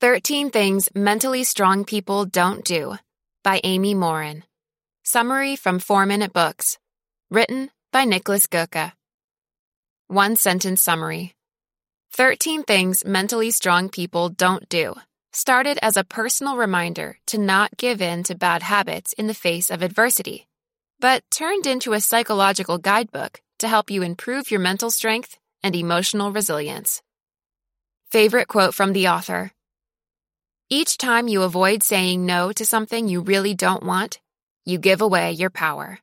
13 Things Mentally Strong People Don't Do by Amy Morin. Summary from 4 Minute Books. Written by Niklas Göke. One sentence summary 13 Things Mentally Strong People Don't Do started as a personal reminder to not give in to bad habits in the face of adversity, but turned into a psychological guidebook to help you improve your mental strength and emotional resilience. Favorite quote from the author Each time you avoid saying no to something you really don't want, you give away your power.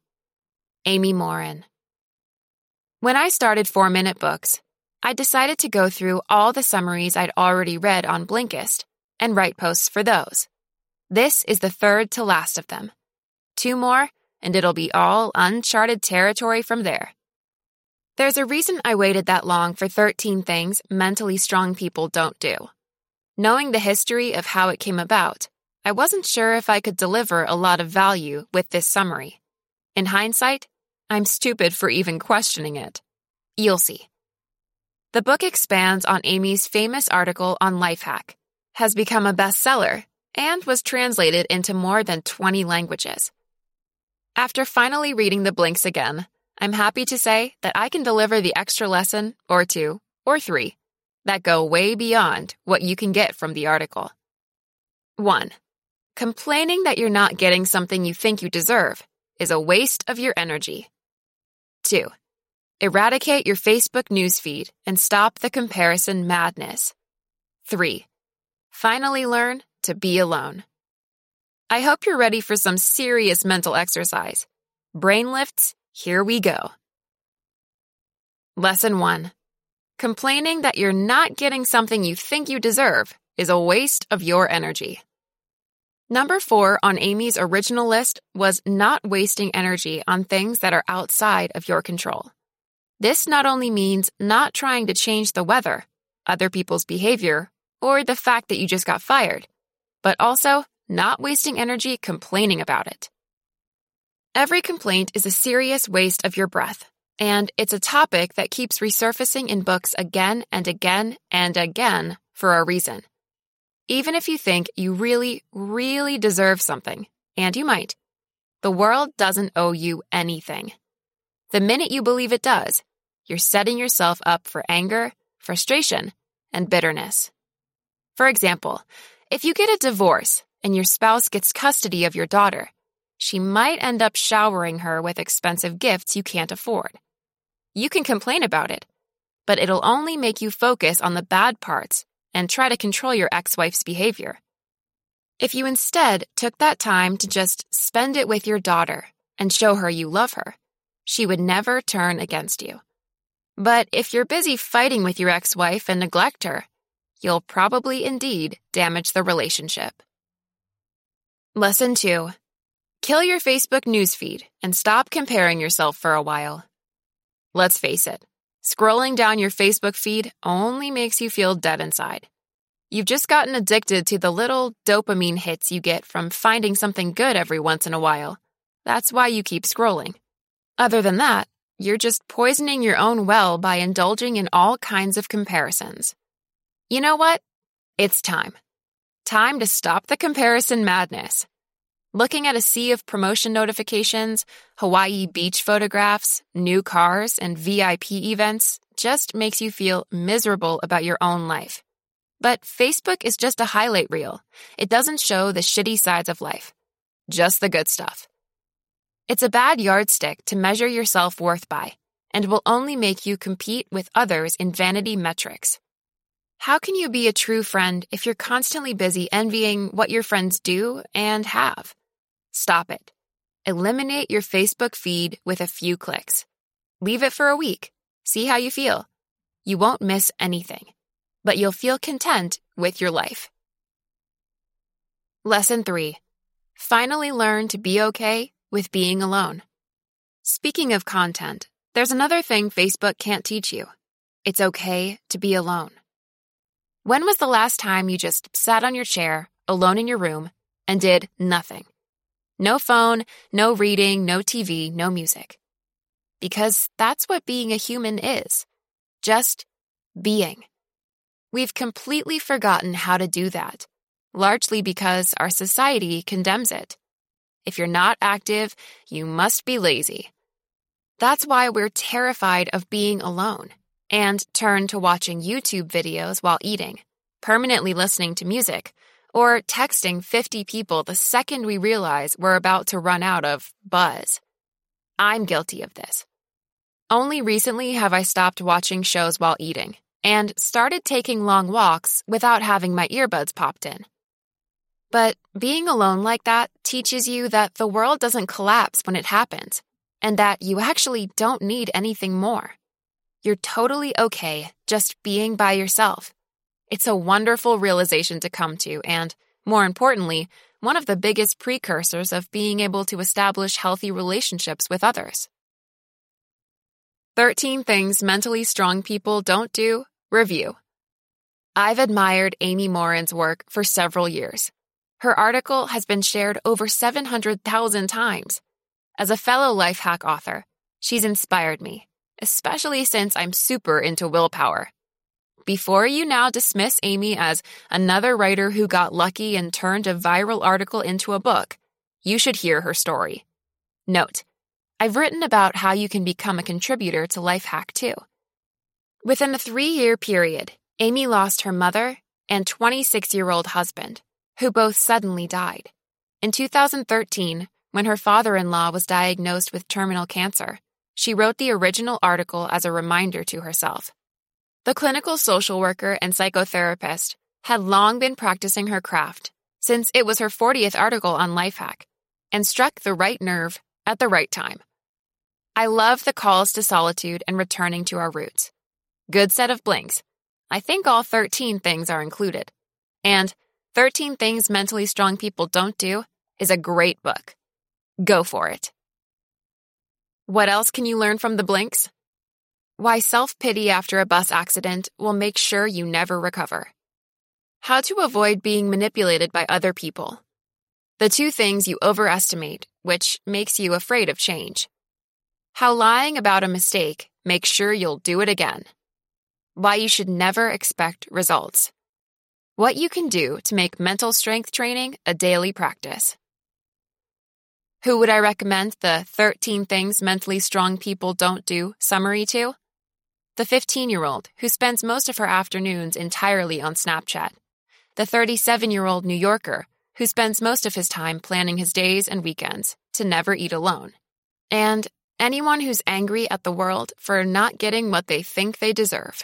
Amy Morin. When I started 4 Minute Books, I decided to go through all the summaries I'd already read on Blinkist and write posts for those. This is the third to last of them. Two more, and it'll be all uncharted territory from there. There's a reason I waited that long for 13 things mentally strong people don't do. Knowing the history of how it came about, I wasn't sure if I could deliver a lot of value with this summary. In hindsight, I'm stupid for even questioning it. You'll see. The book expands on Amy's famous article on Lifehack, has become a bestseller, and was translated into more than 20 languages. After finally reading the blinks again, I'm happy to say that I can deliver the extra lesson, or two, or three, that go way beyond what you can get from the article. 1. Complaining that you're not getting something you think you deserve is a waste of your energy. 2. Eradicate your Facebook newsfeed and stop the comparison madness. 3. Finally learn to be alone. I hope you're ready for some serious mental exercise. Brain lifts, here we go. Lesson 1. Complaining that you're not getting something you think you deserve is a waste of your energy. Number 4 on Amy's original list was not wasting energy on things that are outside of your control. This not only means not trying to change the weather, other people's behavior, or the fact that you just got fired, but also not wasting energy complaining about it. Every complaint is a serious waste of your breath, and it's a topic that keeps resurfacing in books again and again and again for a reason. Even if you think you really, really deserve something, and you might, the world doesn't owe you anything. The minute you believe it does, you're setting yourself up for anger, frustration, and bitterness. For example, if you get a divorce and your spouse gets custody of your daughter, she might end up showering her with expensive gifts you can't afford. You can complain about it, but it'll only make you focus on the bad parts and try to control your ex wife's behavior. If you instead took that time to just spend it with your daughter and show her you love her, she would never turn against you. But if you're busy fighting with your ex wife and neglect her, you'll probably indeed damage the relationship. Lesson 2 Kill your Facebook newsfeed and stop comparing yourself for a while. Let's face it, scrolling down your Facebook feed only makes you feel dead inside. You've just gotten addicted to the little dopamine hits you get from finding something good every once in a while. That's why you keep scrolling. Other than that, you're just poisoning your own well by indulging in all kinds of comparisons. You know what? It's time. Time to stop the comparison madness. Looking at a sea of promotion notifications, Hawaii beach photographs, new cars, and VIP events just makes you feel miserable about your own life. But Facebook is just a highlight reel. It doesn't show the shitty sides of life, just the good stuff. It's a bad yardstick to measure your self worth by, and will only make you compete with others in vanity metrics. How can you be a true friend if you're constantly busy envying what your friends do and have? Stop it. Eliminate your Facebook feed with a few clicks. Leave it for a week. See how you feel. You won't miss anything, but you'll feel content with your life. Lesson 3 Finally learn to be okay with being alone. Speaking of content, there's another thing Facebook can't teach you it's okay to be alone. When was the last time you just sat on your chair, alone in your room, and did nothing? No phone, no reading, no TV, no music. Because that's what being a human is just being. we've completely forgotten how to do that, largely because our society condemns it. If you're not active, you must be lazy. That's why we're terrified of being alone and turn to watching YouTube videos while eating, permanently listening to music, or texting 50 people the second we realize we're about to run out of buzz. I'm guilty of this. Only recently have I stopped watching shows while eating and started taking long walks without having my earbuds popped in. But being alone like that teaches you that the world doesn't collapse when it happens and that you actually don't need anything more. You're totally okay just being by yourself. It's a wonderful realization to come to, and more importantly, one of the biggest precursors of being able to establish healthy relationships with others. 13 Things Mentally Strong People Don't Do Review. I've admired Amy Morin's work for several years. Her article has been shared over 700,000 times. As a fellow life hack author, she's inspired me, especially since I'm super into willpower. Before you now dismiss Amy as another writer who got lucky and turned a viral article into a book, you should hear her story. Note, I've written about how you can become a contributor to Lifehack too. Within a three year period, Amy lost her mother and 26 year old husband, who both suddenly died. In 2013, when her father in law was diagnosed with terminal cancer, she wrote the original article as a reminder to herself. The clinical social worker and psychotherapist had long been practicing her craft since it was her 40th article on Lifehack and struck the right nerve at the right time. I love the calls to solitude and returning to our roots. Good set of blinks. I think all 13 things are included. And 13 Things Mentally Strong People Don't Do is a great book. Go for it. What else can you learn from the blinks? Why self pity after a bus accident will make sure you never recover. How to avoid being manipulated by other people. The two things you overestimate, which makes you afraid of change. How lying about a mistake makes sure you'll do it again. Why you should never expect results. What you can do to make mental strength training a daily practice. Who would I recommend the 13 Things Mentally Strong People Don't Do summary to? The 15 year old who spends most of her afternoons entirely on Snapchat. The 37 year old New Yorker who spends most of his time planning his days and weekends to never eat alone. And anyone who's angry at the world for not getting what they think they deserve.